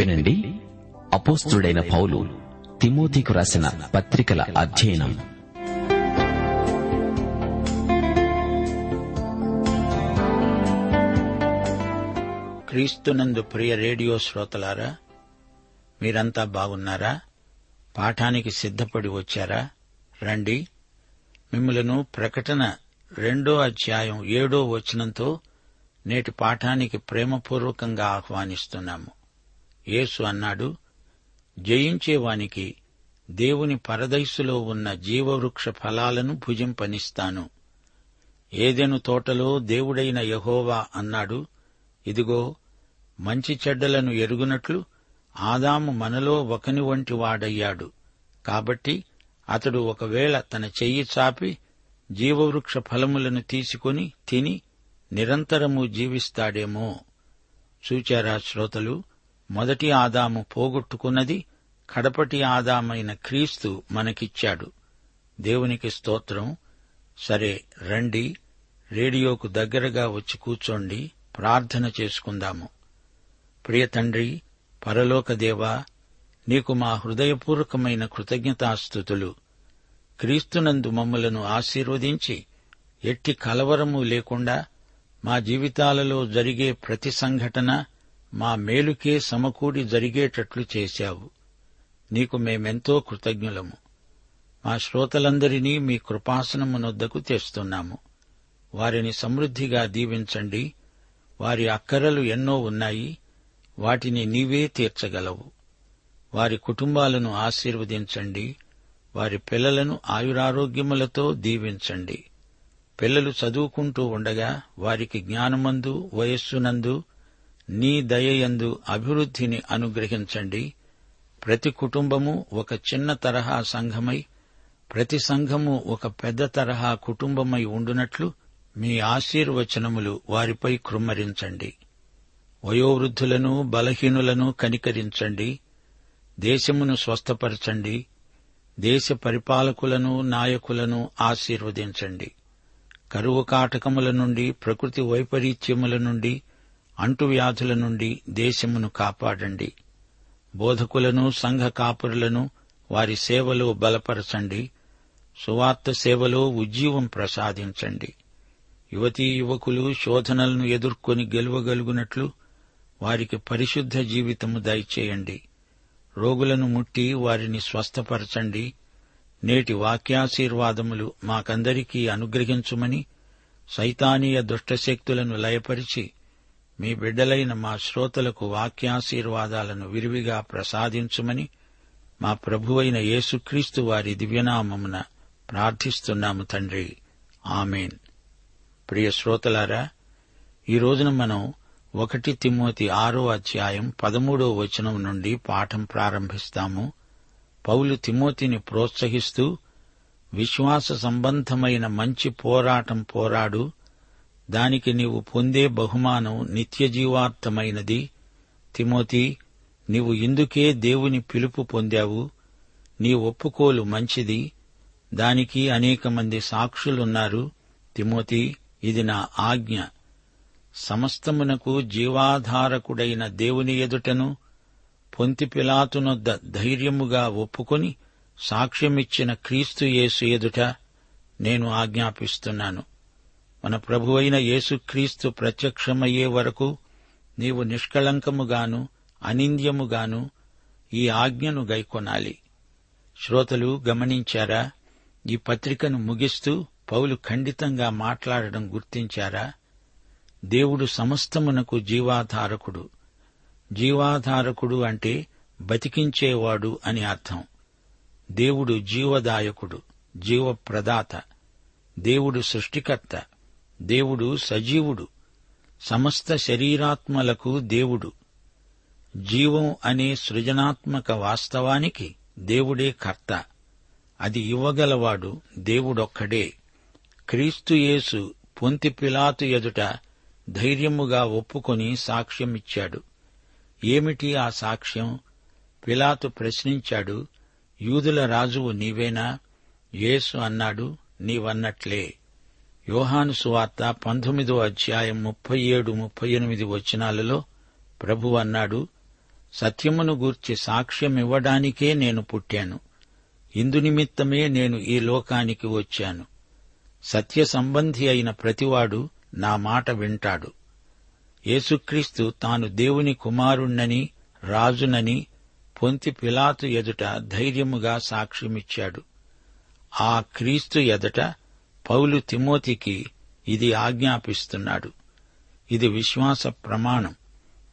వినండి. అపోస్తుడైన పౌలు తిమోతికు రాసిన పత్రికల అధ్యయనం. క్రీస్తునందు ప్రియ రేడియో శ్రోతలారా మీరంతా బాగున్నారా? పాఠానికి సిద్ధపడి వచ్చారా? రండి. మిమ్మలను ప్రకటన రెండో అధ్యాయం ఏడో వచనంతో నేటి పాఠానికి ప్రేమపూర్వకంగా ఆహ్వానిస్తున్నాము. యేసు అన్నాడు జయించేవానికి దేవుని పరదైసులో ఉన్న జీవవృక్ష ఫలాలను భుజింపనిస్తాను. ఏదెను తోటలో దేవుడైన యహోవా అన్నాడు ఇదిగో మంచి చెడ్డలను ఎరుగునట్లు ఆదాము మనలో ఒకని వంటి వాడయ్యాడు. కాబట్టి అతడు ఒకవేళ తన చెయ్యి చాపి జీవవృక్ష ఫలములను తీసుకుని తిని నిరంతరము జీవిస్తాడేమో. చూచారా శ్రోతలు మొదటి ఆదాము పోగొట్టుకున్నది కడపటి ఆదామైన క్రీస్తు మనకిచ్చాడు. దేవునికి స్తోత్రం. సరే రండి రేడియోకు దగ్గరగా వచ్చి కూర్చోండి ప్రార్థన చేసుకుందాము. ప్రియ తండ్రి నీకు మా హృదయపూర్వకమైన కృతజ్ఞతాస్థుతులు. క్రీస్తునందు మమ్మలను ఆశీర్వదించి ఎట్టి కలవరము లేకుండా మా జీవితాలలో జరిగే ప్రతి సంఘటన మా మేలుకే సమకూడి జరిగేటట్లు చేశావు. నీకు మేమెంతో కృతజ్ఞులము. మా శ్రోతలందరినీ మీ కృపాసనమునొద్దకు తెస్తున్నాము. వారిని సమృద్దిగా దీవించండి. వారి అక్కరలు ఎన్నో ఉన్నాయి. వాటిని నీవే తీర్చగలవు. వారి కుటుంబాలను ఆశీర్వదించండి. వారి పిల్లలను ఆయురారోగ్యములతో దీవించండి. పిల్లలు చదువుకుంటూ ఉండగా వారికి జ్ఞానమందు వయస్సునందు నీ దయయందు అభివృద్ధిని అనుగ్రహించండి. ప్రతి కుటుంబము ఒక చిన్న తరహా సంఘమై ప్రతి సంఘము ఒక పెద్ద తరహా కుటుంబమై ఉండునట్లు మీ ఆశీర్వచనములు వారిపై కృమ్మరించండి. వయోవృద్ధులను బలహీనులను కనికరించండి. దేశమును స్వస్థపరచండి. దేశ పరిపాలకులను నాయకులను ఆశీర్వదించండి. కరువు కాటకముల నుండి ప్రకృతి వైపరీత్యముల నుండి అంటువ్యాధుల నుండి దేశమును కాపాడండి. బోధకులను సంఘ కాపురులను వారి సేవలో బలపరచండి. సువార్త సేవలో ఉజ్జీవం ప్రసాదించండి. యువతీ యువకులు శోధనలను ఎదుర్కొని గెలువగలుగునట్లు వారికి పరిశుద్ధ జీవితము దయచేయండి. రోగులను ముట్టి వారిని స్వస్థపరచండి. నేటి వాక్యాశీర్వాదములు మాకందరికీ అనుగ్రహించుమని సైతానీయ దుష్టశక్తులను లయపరిచి మీ బిడ్డలైన మా శ్రోతలకు వాక్యాశీర్వాదాలను విరివిగా ప్రసాదించుమని మా ప్రభువైన యేసుక్రీస్తు వారి దివ్యనామమున ప్రార్థిస్తున్నాము తండ్రి. ఆమెన్. ప్రియ శ్రోతలారా ఈ రోజున మనం ఒకటి తిమ్మోతి ఆరో అధ్యాయం పదమూడో వచనం నుండి పాఠం ప్రారంభిస్తాము. పౌలు తిమోతిని ప్రోత్సహిస్తూ విశ్వాస సంబంధమైన మంచి పోరాటం పోరాడు దానికి నీవు పొందే బహుమానం నిత్యజీవార్థమైనది. తిమోతి నీవు ఇందుకే దేవుని పిలుపు పొందావు. నీ ఒప్పుకోలు మంచిది. దానికి అనేక మంది సాక్షులున్నారు. తిమోతి ఇది నా ఆజ్ఞ. సమస్తమునకు జీవాధారకుడైన దేవుని ఎదుటను పొంతి పిలాతునొద్ద ధైర్యముగా ఒప్పుకొని సాక్ష్యమిచ్చిన క్రీస్తు యేసు ఎదుట నేను ఆజ్ఞాపిస్తున్నాను. మన ప్రభువైన యేసుక్రీస్తు ప్రత్యక్షమయ్యే వరకు నీవు నిష్కళంకముగాను అనింద్యముగాను ఈ ఆజ్ఞను గైకొనాలి. శ్రోతలు గమనించారా? ఈ పత్రికను ముగిస్తూ పౌలు ఖండితంగా మాట్లాడడం గుర్తించారా? దేవుడు సమస్తమునకు జీవాధారకుడు. జీవాధారకుడు అంటే బతికించేవాడు అని అర్థం. దేవుడు జీవదాయకుడు జీవప్రదాత. దేవుడు సృష్టికర్త. దేవుడు సజీవుడు. సమస్త శరీరాత్మలకు దేవుడు. జీవం అనే సృజనాత్మక వాస్తవానికి దేవుడే కర్త. అది ఇవ్వగలవాడు దేవుడొక్కడే. క్రీస్తుయేసు పొంతి పిలాతు ఎదుట ధైర్యముగా ఒప్పుకొని సాక్ష్యమిచ్చాడు. ఏమిటి ఆ సాక్ష్యం? పిలాతు ప్రశ్నించాడు యూదుల రాజువు నీవేనా? యేసు అన్నాడు నీవన్నట్లే. యోహాను సువార్త పంతొమ్మిదో అధ్యాయం ముప్పై ఏడు ముప్పై ఎనిమిది వచనాలలో ప్రభు అన్నాడు సత్యమును గూర్చి సాక్ష్యమివ్వడానికే నేను పుట్టాను. ఇందునిమిత్తమే నేను ఈ లోకానికి వచ్చాను. సత్య సంబంధి అయిన ప్రతివాడు నా మాట వింటాడు. యేసుక్రీస్తు తాను దేవుని కుమారుణ్ణని రాజునని పొంతి పిలాతు ఎదుట ధైర్యముగా సాక్ష్యమిచ్చాడు. ఆ క్రీస్తు ఎదుట పౌలు తిమోతికి ఇది ఆజ్ఞాపిస్తున్నాడు. ఇది విశ్వాస ప్రమాణం.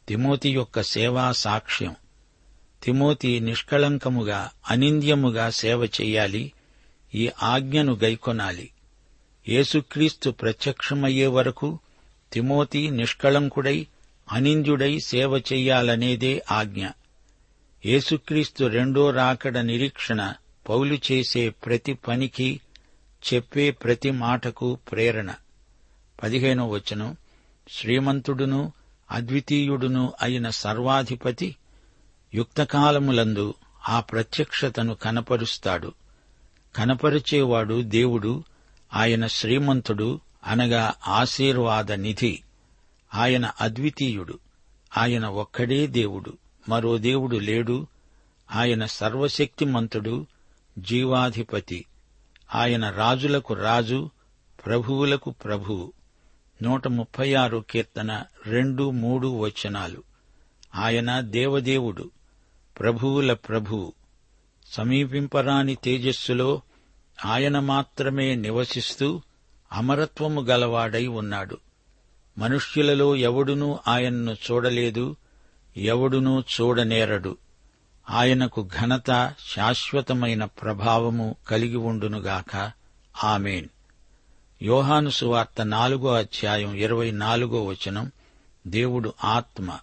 తిమోతి యొక్క సేవా సాక్ష్యం. తిమోతి నిష్కళంకముగా అనింద్యముగా సేవ చెయ్యాలి ఈ ఆజ్ఞను గైకొనాలి. యేసుక్రీస్తు ప్రత్యక్షమయ్యే వరకు తిమోతి నిష్కళంకుడై అనింద్యుడై సేవ చెయ్యాలనేదే ఆజ్ఞ. యేసుక్రీస్తు రెండో రాకడ నిరీక్షణ పౌలు చేసే ప్రతి పనికి చెప్పే ప్రతి మాటకు ప్రేరణ. పదిహేనో వచనం శ్రీమంతుడును అద్వితీయుడును అయిన సర్వాధిపతి యుక్తకాలములందు ఆ ప్రత్యక్షతను కనపరుస్తాడు. కనపరిచేవాడు దేవుడు ఆయన శ్రీమంతుడు అనగా ఆశీర్వాద నిధి. ఆయన అద్వితీయుడు ఆయన ఒక్కడే దేవుడు మరో దేవుడు లేడు. ఆయన సర్వశక్తిమంతుడు జీవాధిపతి. ఆయన రాజులకు రాజు ప్రభువులకు ప్రభువు నూట ముప్పై ఆరు కీర్తన రెండు మూడు వచనాలు. ఆయన దేవదేవుడు ప్రభువుల ప్రభువు సమీపింపరాని తేజస్సులో ఆయన మాత్రమే నివసిస్తూ అమరత్వము గలవాడై ఉన్నాడు. మనుష్యులలో ఎవడునూ ఆయన్ను చూడలేదు ఎవడునూ చూడనేరడు. ఆయనకు ఘనత శాశ్వతమైన ప్రభావము కలిగి ఉండునుగాక. ఆమెన్. యోహాను సువార్త నాలుగో అధ్యాయం ఇరవై నాలుగో వచనం. దేవుడు ఆత్మ.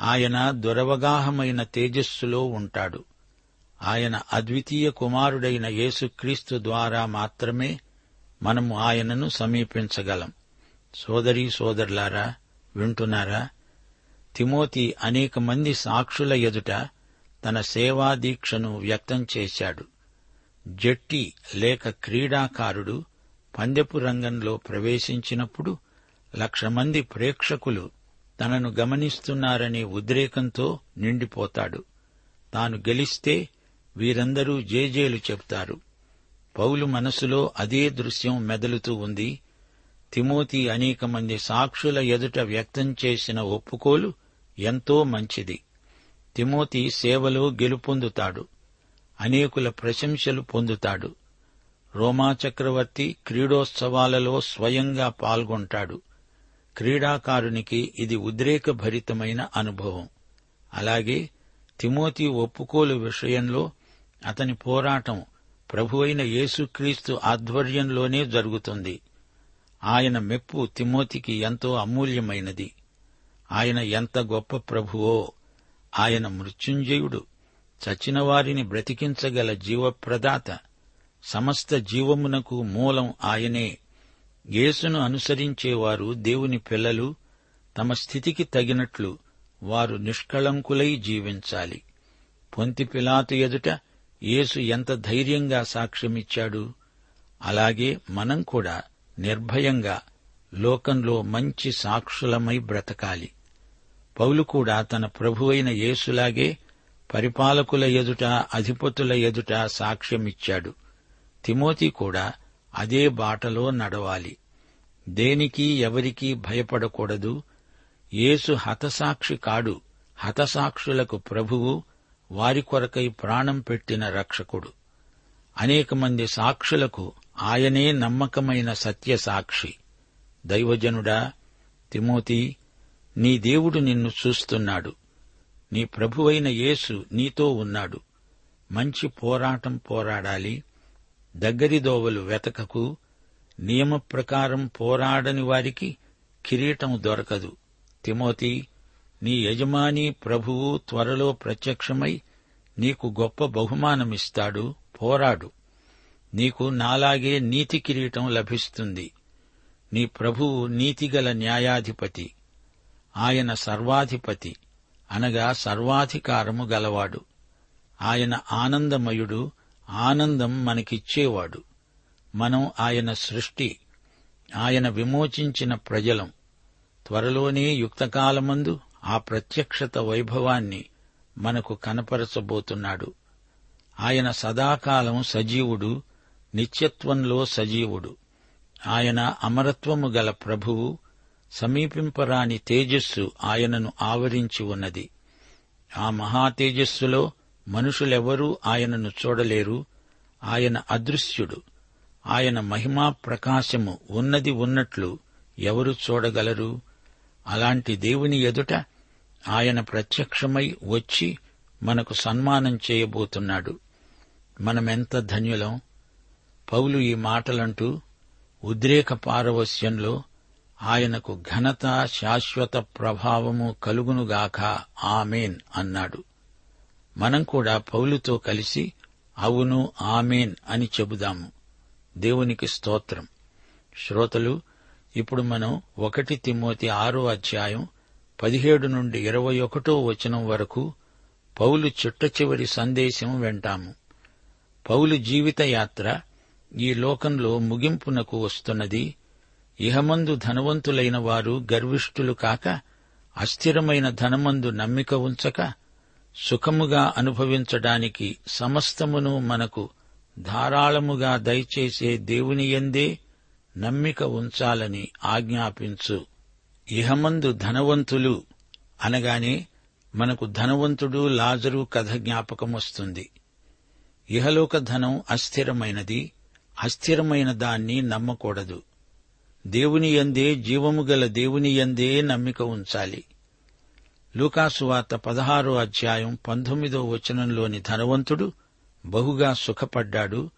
ఆయన దురవగాహమైన తేజస్సులో ఉంటాడు. ఆయన అద్వితీయ కుమారుడైన యేసుక్రీస్తు ద్వారా మాత్రమే మనము ఆయనను సమీపించగలం. సోదరీ సోదరులారా వింటున్నారా? తిమోతి అనేక మంది సాక్షుల ఎదుట తన సేవా దీక్షను వ్యక్తం చేశాడు. జట్టి లేక క్రీడాకారుడు పందెపు రంగంలో ప్రవేశించినప్పుడు లక్ష మంది ప్రేక్షకులు తనను గమనిస్తున్నారనే ఉద్రేకంతో నిండిపోతాడు. తాను గెలిస్తే వీరందరూ జేజేలు చెబుతారు. పౌలు మనసులో అదే దృశ్యం మెదలుతూ ఉంది. తిమోతి అనేక మంది సాక్షుల ఎదుట వ్యక్తం చేసిన ఒప్పుకోలు ఎంతో మంచిది. తిమోతి సేవలో గెలుపొందుతాడు. అనేకుల ప్రశంసలు పొందుతాడు. రోమా చక్రవర్తి క్రీడోత్సవాలలో స్వయంగా పాల్గొంటాడు. క్రీడాకారునికి ఇది ఉద్రేకభరితమైన అనుభవం. అలాగే తిమోతి ఒప్పుకోలు విషయంలో అతని పోరాటం ప్రభువైన యేసుక్రీస్తు ఆధ్వర్యంలోనే జరుగుతుంది. ఆయన మెప్పు తిమోతికి ఎంతో అమూల్యమైనది. ఆయన ఎంత గొప్ప ప్రభువో! ఆయన మృత్యుంజయుడు. చచ్చిన వారిని బ్రతికించగల జీవప్రదాత సమస్త జీవమునకు మూలం ఆయనే. యేసును అనుసరించేవారు దేవుని పిల్లలు తమ స్థితికి తగినట్లు వారు నిష్కళంకులై జీవించాలి. పొంతి పిలాతు ఎదుట యేసు ఎంత ధైర్యంగా సాక్ష్యమిచ్చాడు? అలాగే మనం కూడా నిర్భయంగా లోకంలో మంచి సాక్షులమై బ్రతకాలి. పౌలు కూడా తన ప్రభువైన యేసులాగే పరిపాలకుల ఎదుట అధిపతుల ఎదుట సాక్ష్యమిచ్చాడు. తిమోతి కూడా అదే బాటలో నడవాలి. దేనికి ఎవరికీ భయపడకూడదు. యేసు హతసాక్షి కాడు. హతసాక్షులకు ప్రభువు వారి కొరకై ప్రాణం పెట్టిన రక్షకుడు. అనేక మంది సాక్షులకు ఆయనే నమ్మకమైన సత్య సాక్షి దైవజనుడా తిమోతి నీ దేవుడు నిన్ను చూస్తున్నాడు. నీ ప్రభువైన యేసు నీతో ఉన్నాడు. మంచి పోరాటం పోరాడాలి. దగ్గరి దోవలు వెతకకు. నియమ ప్రకారం పోరాడని వారికి కిరీటం దొరకదు. తిమోతి నీ యజమాని ప్రభువు త్వరలో ప్రత్యక్షమై నీకు గొప్ప బహుమానమిస్తాడు. పోరాడు. నీకు నాలాగే నీతి కిరీటం లభిస్తుంది. నీ ప్రభువు నీతిగల న్యాయాధిపతి. ఆయన సర్వాధిపతి అనగా సర్వాధికారము గలవాడు. ఆయన ఆనందమయుడు ఆనందం మనకిచ్చేవాడు. మనం ఆయన సృష్టి ఆయన విమోచించిన ప్రజలం. త్వరలోనే యుక్తకాలమందు ఆ ప్రత్యక్షత వైభవాన్ని మనకు కనపరచబోతున్నాడు. ఆయన సదాకాలం సజీవుడు నిత్యత్వంలో సజీవుడు. ఆయన అమరత్వము గల ప్రభువు సమీపింపరాని తేజస్సు ఆయనను ఆవరించి ఉన్నది. ఆ మహా తేజస్సులో మనుషులెవరూ ఆయనను చూడలేరు. ఆయన అదృశ్యుడు. ఆయన మహిమా ప్రకాశము ఉన్నది ఉన్నట్లు ఎవరు చూడగలరు? అలాంటి దేవుని ఎదుట ఆయన ప్రత్యక్షమై వచ్చి మనకు సన్మానం చేయబోతున్నాడు. మనమెంత ధన్యులం? పౌలు ఈ మాటలంటూ ఉద్రేక పారవస్యంలో ఆయనకు ఘనత శాశ్వత ప్రభావము కలుగునుగాక ఆమెన్ అన్నాడు. మనం కూడా పౌలుతో కలిసి అవును ఆమెన్ అని చెబుదాము. దేవునికి స్తోత్రం. శ్రోతలు ఇప్పుడు మనం ఒకటి తిమ్మోతి ఆరో అధ్యాయం పదిహేడు నుండి ఇరవై ఒకటో వచనం వరకు పౌలు చిట్ట చివరి సందేశం వింటాము. పౌలు జీవిత యాత్ర ఈ లోకంలో ముగింపునకు వస్తున్నది ఇహమందు ధనవంతులైన వారు గర్విష్ఠులు కాక అస్థిరమైన ధనమందు నమ్మిక ఉంచక సుఖముగా అనుభవించడానికి సమస్తమును మనకు ధారాళముగా దయచేసే దేవునియందే నమ్మిక ఉంచాలని ఆజ్ఞాపించు. ఇహమందు ధనవంతులు అనగానే మనకు ధనవంతుడు లాజరు కథ జ్ఞాపకమొస్తుంది. ఇహలోక ధనం అస్థిరమైనది అస్థిరమైన దాన్ని నమ్మకూడదు. దేవుని యందే జీవము గల దేవుని యందే నమ్మిక ఉంచాలి. లూకాసువార్త పదహారో అధ్యాయం పంతొమ్మిదో వచనంలోని ధనవంతుడు బహుగా సుఖపడ్డాడు.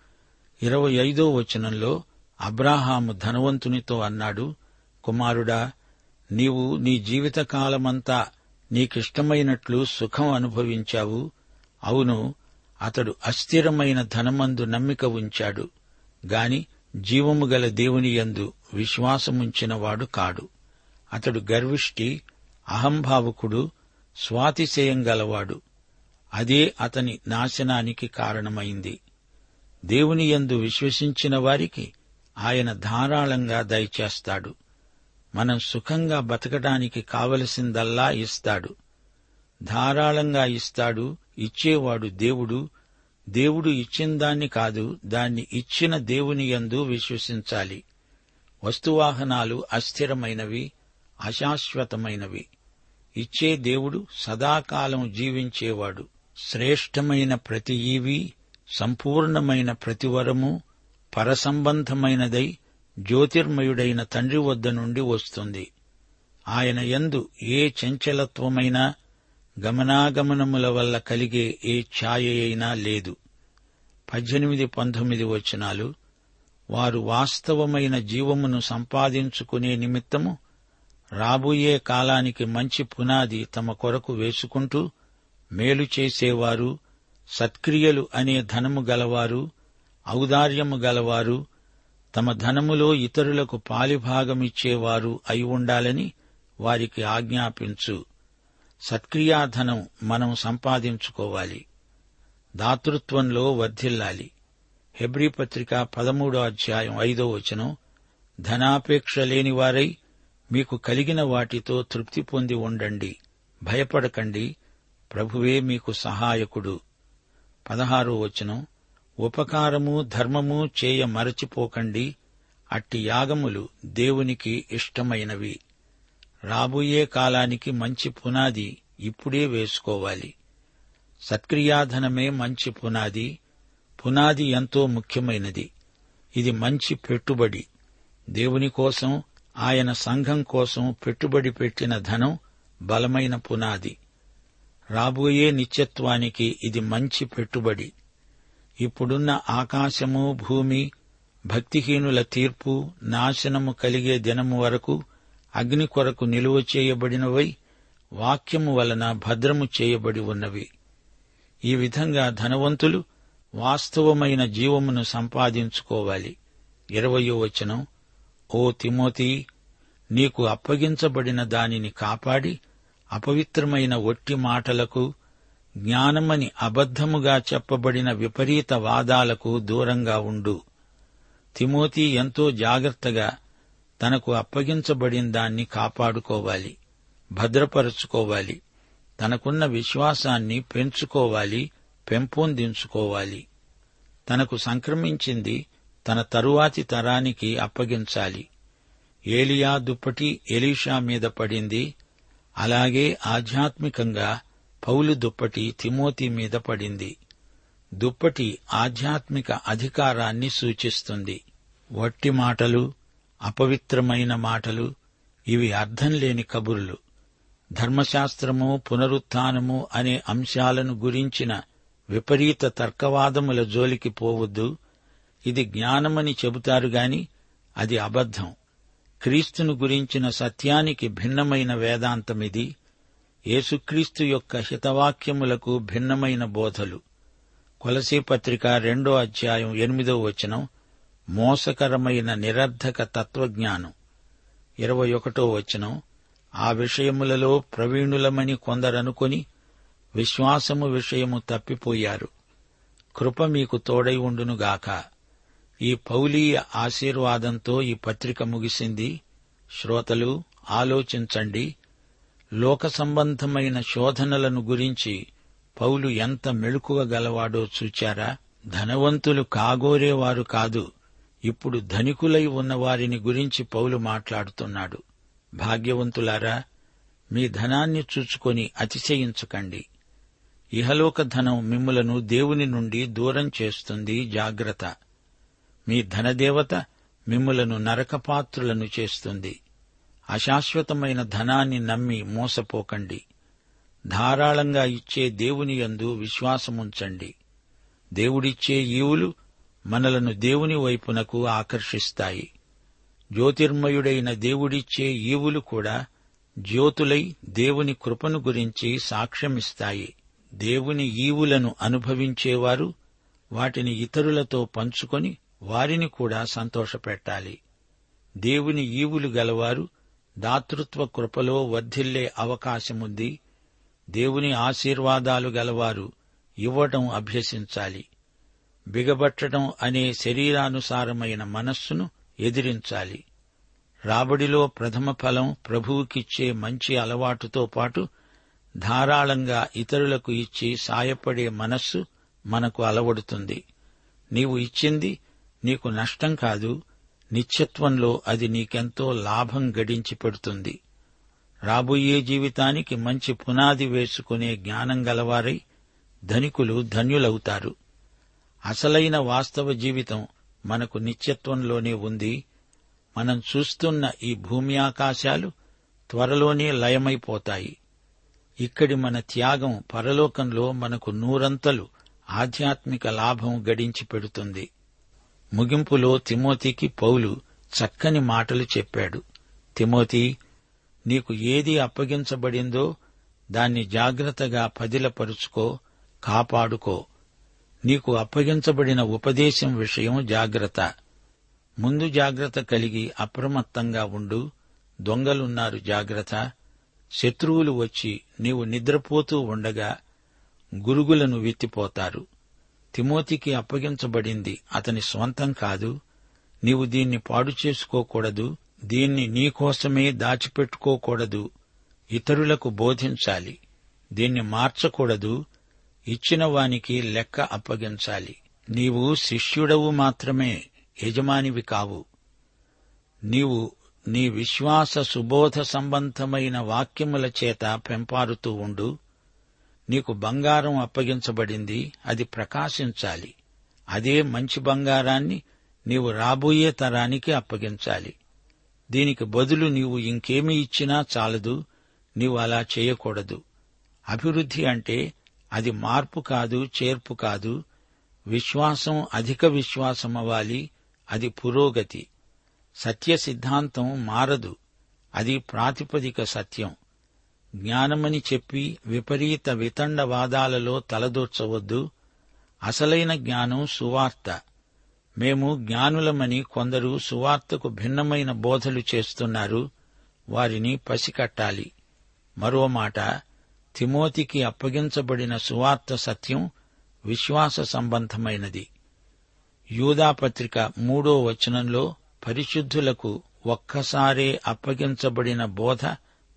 ఇరవై ఐదో వచనంలో అబ్రాహాము ధనవంతునితో అన్నాడు కుమారుడా నీవు నీ జీవితకాలమంతా నీకిష్టమైనట్లు సుఖం అనుభవించావు. అవును అతడు అస్థిరమైన ధనమందు నమ్మిక ఉంచాడు. గాని జీవము గల దేవుని యందు విశ్వాసముంచినవాడు కాడు. అతడు గర్విష్టి అహంభావుకుడు స్వాతిశయం గలవాడు. అదే అతని నాశనానికి కారణమైంది. దేవుని యందు విశ్వసించిన వారికి ఆయన ధారాళంగా దయచేస్తాడు. మనం సుఖంగా బతకడానికి కావలసిందల్లా ఇస్తాడు. ధారాళంగా ఇస్తాడు ఇచ్చేవాడు దేవుడు. దేవుడు ఇచ్చిందాన్ని కాదు దాన్ని ఇచ్చిన దేవుని యందు విశ్వసించాలి. వస్తువాహనాలు అస్థిరమైనవి అశాశ్వతమైనవి. ఇచ్చే దేవుడు సదాకాలం జీవించేవాడు. శ్రేష్టమైన ప్రతి ఈవి సంపూర్ణమైన ప్రతివరము పరసంబంధమైనదై జ్యోతిర్మయుడైన తండ్రి వద్ద నుండి వస్తుంది. ఆయన యందు ఏ చంచలత్వమైనా గమనాగమనముల వల్ల కలిగే ఏ ఛాయ అయినా లేదు. పద్దెనిమిది పంతొమ్మిది వచనాలు వారు వాస్తవమైన జీవమును సంపాదించుకునే నిమిత్తము రాబోయే కాలానికి మంచి పునాది తమ కొరకు వేసుకుంటూ మేలు చేసేవారు సత్క్రియలు అనే ధనము గలవారు ఔదార్యము గలవారు తమ ధనములో ఇతరులకు పాలిభాగమిచ్చేవారు అయి ఉండాలని వారికి ఆజ్ఞాపించు. సత్క్రియాధనం మనం సంపాదించుకోవాలి. దాతృత్వంలో వర్ధిల్లాలి. హెబ్రీ పత్రిక పదమూడో అధ్యాయం ఐదో వచనం ధనాపేక్ష లేనివారై మీకు కలిగిన వాటితో తృప్తి పొంది ఉండండి. భయపడకండి. ప్రభువే మీకు సహాయకుడు. పదహారో వచనం ఉపకారము ధర్మము చేయ మరచిపోకండి. అట్టి యాగములు దేవునికి ఇష్టమైనవి. రాబోయే కాలానికి మంచి పునాది ఇప్పుడే వేసుకోవాలి. సత్క్రియాధనమే మంచి పునాది. పునాది ఎంతో ముఖ్యమైనది. ఇది మంచి పెట్టుబడి. దేవుని కోసం ఆయన సంఘం కోసం పెట్టుబడి పెట్టిన ధనం బలమైన పునాది. రాబోయే నిత్యత్వానికి ఇది మంచి పెట్టుబడి. ఇప్పుడున్న ఆకాశము భూమి భక్తిహీనుల తీర్పు నాశనము కలిగే దినము వరకు అగ్ని కొరకు నిలువ చేయబడినవై వాక్యము వలన భద్రము చేయబడి ఉన్నవి. ఈ విధంగా ధనవంతులు వాస్తవమైన జీవమును సంపాదించుకోవాలి. ఇరవయో వచనం ఓ తిమోతి నీకు అప్పగించబడిన దానిని కాపాడి అపవిత్రమైన ఒట్టి మాటలకు జ్ఞానమని అబద్ధముగా చెప్పబడిన విపరీత వాదాలకు దూరంగా ఉండు. తిమోతి ఎంతో జాగ్రత్తగా తనకు అప్పగించబడిన దాన్ని కాపాడుకోవాలి భద్రపరుచుకోవాలి తనకున్న విశ్వాసాన్ని పెంచుకోవాలి పెంపొందించుకోవాలి. తనకు సంక్రమించింది తన తరువాతి తరానికి అప్పగించాలి. ఏలియా దుప్పటి ఎలీషా మీద పడింది. అలాగే ఆధ్యాత్మికంగా పౌలు దుప్పటి తిమోతి మీద పడింది. దుప్పటి ఆధ్యాత్మిక అధికారాన్ని సూచిస్తుంది. వట్టి మాటలు అపవిత్రమైన మాటలు ఇవి అర్థం లేని కబుర్లు. ధర్మశాస్త్రము పునరుత్నము అనే అంశాలను గురించిన విపరీత తర్కవాదముల జోలికి పోవద్దు. ఇది జ్ఞానమని చెబుతారు గాని అది అబద్ధం. క్రీస్తును గురించిన సత్యానికి భిన్నమైన వేదాంతమిది. యేసుక్రీస్తు యొక్క హితవాక్యములకు భిన్నమైన బోధలు. కొలసీ పత్రిక రెండో అధ్యాయం ఎనిమిదో వచనం మోసకరమైన నిరర్ధక తత్వజ్ఞానం. ఇరవై ఒకటో వచనం ఆ విషయములలో ప్రవీణులమని కొందరనుకొని విశ్వాసము విషయము తప్పిపోయారు. కృప మీకు తోడై ఉండునుగాక ఈ పౌలీయ ఆశీర్వాదంతో ఈ పత్రిక ముగిసింది. శ్రోతలు ఆలోచించండి. లోక సంబంధమైన శోధనలను గురించి పౌలు ఎంత మెళుకువ గలవాడో చూచారా? ధనవంతులు కాగోరేవారు కాదు. ఇప్పుడు ధనికులై ఉన్నవారిని గురించి పౌలు మాట్లాడుతున్నాడు. భాగ్యవంతులారా మీ ధనాన్ని చూచుకొని అతిశయించకండి. ఇహలోక ధనం మిమ్ములను దేవుని నుండి దూరం చేస్తుంది జాగ్రత్త. మీ ధనదేవత మిమ్ములను నరకపాత్రులను చేస్తుంది. అశాశ్వతమైన ధనాన్ని నమ్మి మోసపోకండి. ధారాళంగా ఇచ్చే దేవుని యందు విశ్వాసముంచండి. దేవుడిచ్చే ఈవులు మనలను దేవుని వైపునకు ఆకర్షిస్తాయి. జ్యోతిర్మయుడైన దేవుడిచ్చే ఈవులు కూడా జ్యోతులై దేవుని కృపను గురించి సాక్ష్యమిస్తాయి. దేవుని ఈవులను అనుభవించేవారు వాటిని ఇతరులతో పంచుకొని వారిని కూడా సంతోషపెట్టాలి. దేవుని ఈవులు గలవారు దాతృత్వ కృపలో వర్ధిల్లే అవకాశముంది. దేవుని ఆశీర్వాదాలు గలవారు ఇవ్వటం అభ్యసించాలి. బిగబట్టడం అనే శరీరానుసారమైన మనస్సును ఎదిరించాలి. రాబడిలో ప్రథమ ఫలం ప్రభువుకిచ్చే మంచి అలవాటుతో పాటు ధారాళంగా ఇతరులకు ఇచ్చి సాయపడే మనస్సు మనకు అలవడుతుంది. నీవు ఇచ్చింది నీకు నష్టం కాదు నిత్యత్వంలో అది నీకెంతో లాభం గడించి పెడుతుంది. రాబోయే జీవితానికి మంచి పునాది వేసుకునే జ్ఞానం గలవారై ధనికులు ధన్యులవుతారు. అసలైన వాస్తవ జీవితం మనకు నిత్యత్వంలోనే ఉంది. మనం చూస్తున్న ఈ భూమి ఆకాశాలు త్వరలోనే లయమైపోతాయి. ఇక్కడి మన త్యాగం పరలోకంలో మనకు నూరంతలు ఆధ్యాత్మిక లాభం గడించి పెడుతుంది. ముగింపులో తిమోతికి పౌలు చక్కని మాటలు చెప్పాడు. తిమోతి నీకు ఏది అప్పగించబడిందో దాన్ని జాగ్రత్తగా పదిలపరుచుకో కాపాడుకో. నీకు అప్పగించబడిన ఉపదేశం విషయం జాగ్రత్త. ముందు జాగ్రత్త కలిగి అప్రమత్తంగా ఉండు. దొంగలున్నారు జాగ్రత్త. శత్రువులు వచ్చి నీవు నిద్రపోతూ ఉండగా గురుగులను విత్తిపోతారు. తిమోతికి అప్పగించబడింది అతని స్వంతం కాదు. నీవు దీన్ని పాడు చేసుకోకూడదు. దీన్ని నీకోసమే దాచిపెట్టుకోకూడదు. ఇతరులకు బోధించాలి. దీన్ని మార్చకూడదు. ఇచ్చిన వానికి లెక్క అప్పగించాలి. నీవు శిష్యుడవు మాత్రమే యజమానివి కావు. నీవు నీ విశ్వాస సుబోధ సంబంధమైన వాక్యముల చేత పెంపారుతూ ఉండు. నీకు బంగారం అప్పగించబడింది అది ప్రకాశించాలి. అదే మంచి బంగారాన్ని నీవు రాబోయే తరానికి అప్పగించాలి. దీనికి బదులు నీవు ఇంకేమి ఇచ్చినా చాలదు నీవు అలా చేయకూడదు. అభివృద్ధి అంటే అది మార్పు కాదు చేర్పు కాదు. విశ్వాసం అధిక విశ్వాసమవ్వాలి అది పురోగతి. సత్య సిద్ధాంతం మారదు. అది ప్రాతిపదిక సత్యం. జ్ఞానమని చెప్పి విపరీత వితండవాదాలలో తలదూర్చవద్దు. అసలైన జ్ఞానం సువార్త. మేము జ్ఞానులమని కొందరు సువార్తకు భిన్నమైన బోధలు చేస్తున్నారు. వారిని పసికట్టాలి. మరో మాట తిమోతికి అప్పగించబడిన సువార్త సత్యం విశ్వాస సంబంధమైనది. యూదాపత్రిక మూడో వచనంలో పరిశుద్ధులకు ఒక్కసారే అప్పగించబడిన బోధ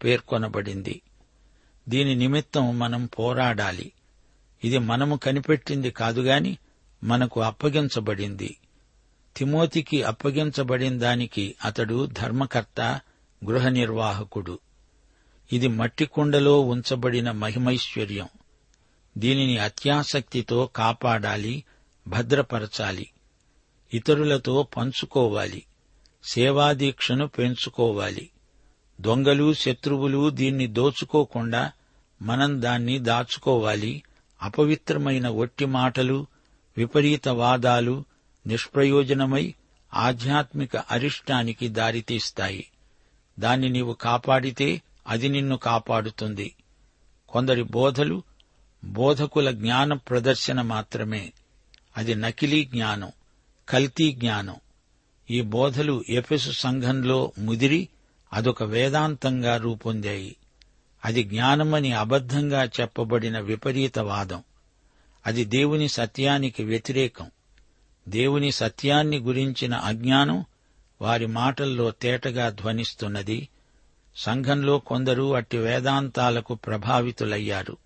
పేర్కొనబడింది. దీని నిమిత్తం మనం పోరాడాలి. ఇది మనము కనిపెట్టింది కాదుగాని మనకు అప్పగించబడింది. తిమోతికి అప్పగించబడిన దానికి అతడు ధర్మకర్త గృహ నిర్వాహకుడు. ఇది మట్టి కుండలో ఉంచబడిన మహిమైశ్వర్యం. దీనిని అత్యాసక్తితో కాపాడాలి భద్రపరచాలి ఇతరులతో పంచుకోవాలి. సేవాదీక్షను పెంచుకోవాలి. దొంగలు శత్రువులు దీన్ని దోచుకోకుండా మనం దాన్ని దాచుకోవాలి. అపవిత్రమైన ఒట్టి మాటలు విపరీత వాదాలు నిష్ప్రయోజనమై ఆధ్యాత్మిక అరిష్టానికి దారితీస్తాయి. దాన్ని నీవు కాపాడితే అది నిన్ను కాపాడుతుంది. కొందరి బోధలు బోధకుల జ్ఞాన ప్రదర్శన మాత్రమే. అది నకిలీ జ్ఞానం కల్తీ జ్ఞానం. ఈ బోధలు ఎఫెసు సంఘంలో ముదిరి అదొక వేదాంతంగా రూపొందాయి. అది జ్ఞానమని అబద్ధంగా చెప్పబడిన విపరీత వాదం అది దేవుని సత్యానికి వ్యతిరేకం. దేవుని సత్యాన్ని గురించిన అజ్ఞానం వారి మాటల్లో తేటగా ధ్వనిస్తున్నది. సంఘంలో కొందరు అట్టి వేదాంతాలకు ప్రభావితులయ్యారు.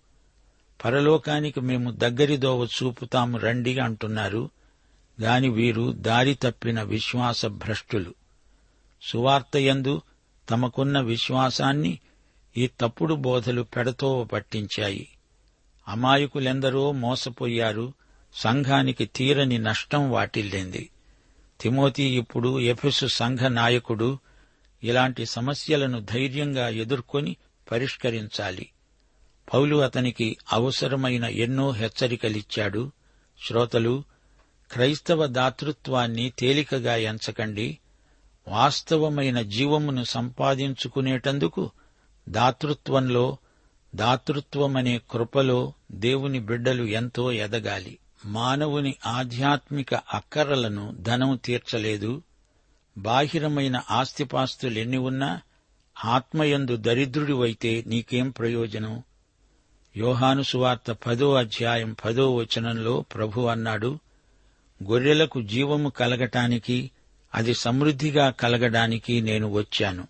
పరలోకానికి మేము దగ్గరిదోవ చూపుతాము రండి అంటున్నారు. గాని వీరు దారి తప్పిన విశ్వాస భ్రష్టులు సువార్తయందు తమకున్న విశ్వాసాన్ని ఈ తప్పుడు బోధలు పెడతోవ పట్టించాయి. అమాయకులెందరో మోసపోయారు సంఘానికి తీరని నష్టం వాటిల్లింది. తిమోతి ఇప్పుడు ఎఫెసు సంఘ నాయకుడు ఇలాంటి సమస్యలను ధైర్యంగా ఎదుర్కొని పరిష్కరించాలి. పౌలు అతనికి అవసరమైన ఎన్నో హెచ్చరికలిచ్చాడు. శ్రోతలు క్రైస్తవ దాతృత్వాన్ని తేలికగా ఎంచకండి. వాస్తవమైన జీవమును సంపాదించుకునేటందుకు దాతృత్వంలో దాతృత్వమనే కృపలో దేవుని బిడ్డలు ఎంతో ఎదగాలి. మానవుని ఆధ్యాత్మిక అక్కరలను ధనం తీర్చలేదు. బాహిరమైన ఆస్తిపాస్తులెన్ని ఉన్నా ఆత్మయందు దరిద్రుడివైతే నీకేం ప్రయోజనం? యోహాను సువార్త పదో అధ్యాయం పదో వచనంలో ప్రభు అన్నాడు గొర్రెలకు జీవము కలగటానికి అది సమృద్దిగా కలగడానికి నేను వచ్చాను.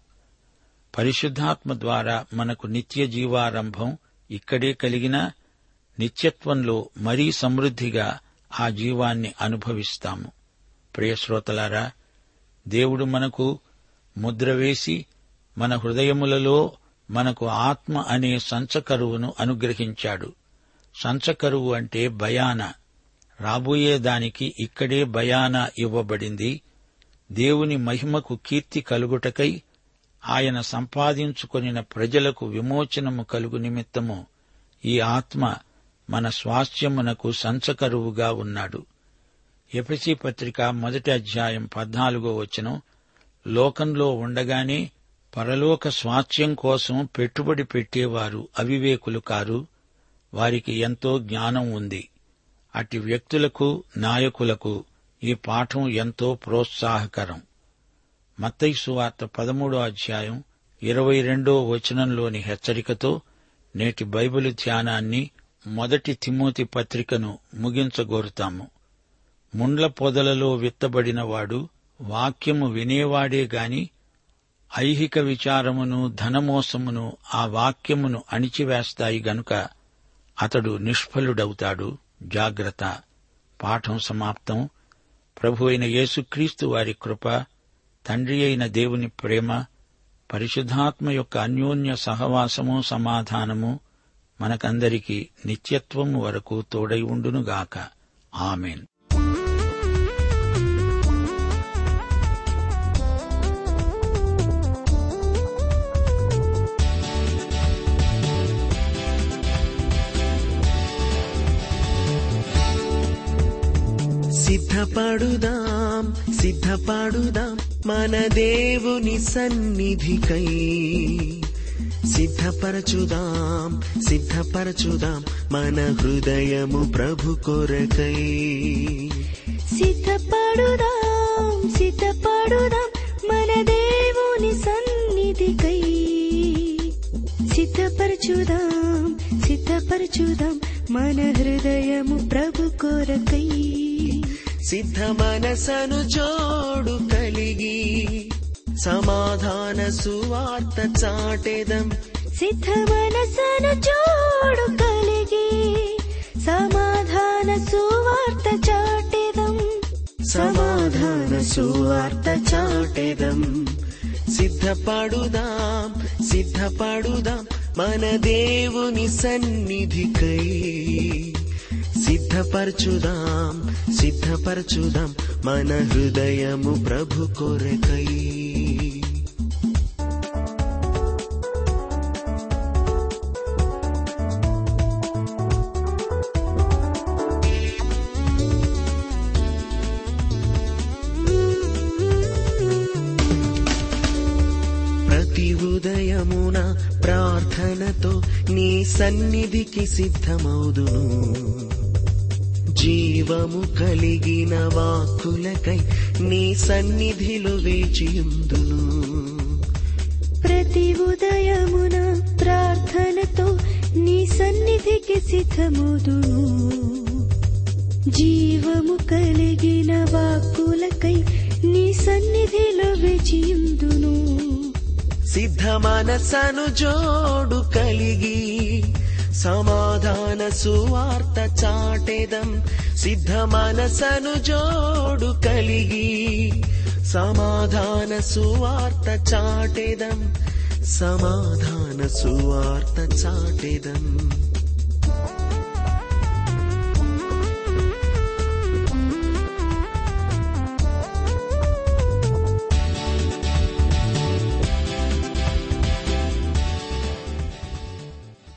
పరిశుద్ధాత్మ ద్వారా మనకు నిత్య జీవారంభం ఇక్కడే కలిగినా నిత్యత్వంలో మరీ సమృద్దిగా ఆ జీవాన్ని అనుభవిస్తాము. ప్రియశ్రోతలారా దేవుడు మనకు ముద్ర వేసి మన హృదయములలో మనకు ఆత్మ అనే సంచకరువును అనుగ్రహించాడు. సంచకరువు అంటే భయాన రాబోయే రాబోయేదానికి ఇక్కడే బయానా ఇవ్వబడింది. దేవుని మహిమకు కీర్తి కలుగుటకై ఆయన సంపాదించుకొనిన ప్రజలకు విమోచనము కలుగు నిమిత్తము ఈ ఆత్మ మన స్వాస్థ్యమునకు సంచకరువుగా ఉన్నాడు. ఎపిసి పత్రిక మొదటి అధ్యాయం పద్నాలుగో వచనం లోకంలో ఉండగానే పరలోక స్వాస్థ్యం కోసం పెట్టుబడి పెట్టేవారు అవివేకులు కారు వారికి ఎంతో జ్ఞానం ఉంది. అట్టి వ్యక్తులకు నాయకులకు ఈ పాఠం ఎంతో ప్రోత్సాహకరం. మత్తైసు వార్త పదమూడో అధ్యాయం ఇరవై రెండో వచనంలోని హెచ్చరికతో నేటి బైబిల్ ధ్యానాన్ని మొదటి తిమోతి పత్రికను ముగించగోరుతాము. ముండ్ల పొదలలో విత్తబడినవాడు వాక్యము వినేవాడే గాని ఐహిక విచారమును ధనమోసమును ఆ వాక్యమును అణిచివేస్తాయి గనుక అతడు నిష్ఫలుడవుతాడు. జాగ్రత్త. పాఠం సమాప్తం. ప్రభు అయిన యేసుక్రీస్తు వారి కృప తండ్రి అయిన దేవుని ప్రేమ పరిశుద్ధాత్మ యొక్క అన్యోన్య సహవాసము సమాధానము మనకందరికీ నిత్యత్వము వరకు తోడై ఉండునుగాక. ఆమెన్. సిద్ధపడుదాం సిద్ధపడుదాం మన దేవుని సన్నిధికై. సిద్ధపరచుదాం సిద్ధపరచుదాం మన హృదయము ప్రభు కొరకై. సిద్ధపడుదాం సిద్ధపడుదాం మన దేవుని సన్నిధికై. సిద్ధపరచుదాం సిద్ధపరచుదాం మన హృదయము ప్రభు కొరకై. సిద్ధ మనసను జోడు కలిగి సమాధాన సువార్త చాటెదం. సిద్ధ మనసను జోడు కలిగి సమాధాన సువార్త చాటెదం. సమాధాన సువార్త చాటెదం. సిద్ధపడుదాం సిద్ధపడుదాం మన దేవుని సన్నిధికై. సిద్ధపరచుదాం సిద్ధపరచుదాం మన హృదయము ప్రభు కొరకై. ప్రతి ఉదయమున ప్రార్థనతో నీ సన్నిధికి సిద్ధమౌదును జీవము కలిగిన వాక్కులకై నీ సన్నిధిలో వేచియుందును ప్రతి ఉదయమున ప్రార్థనతో నీ సన్నిధికి సిద్ధముదును జీవము కలిగిన వాక్కులకై నీ సన్నిధిలో వేచియుందును సిద్ధ మనసను జోడు కలిగి సమాధాన సువార్త చాటెదం సిద్ధ మనసను జోడు కలిగి. సమాధాన సువార్త చాటెదం సమాధాన సువార్త చాటెదం.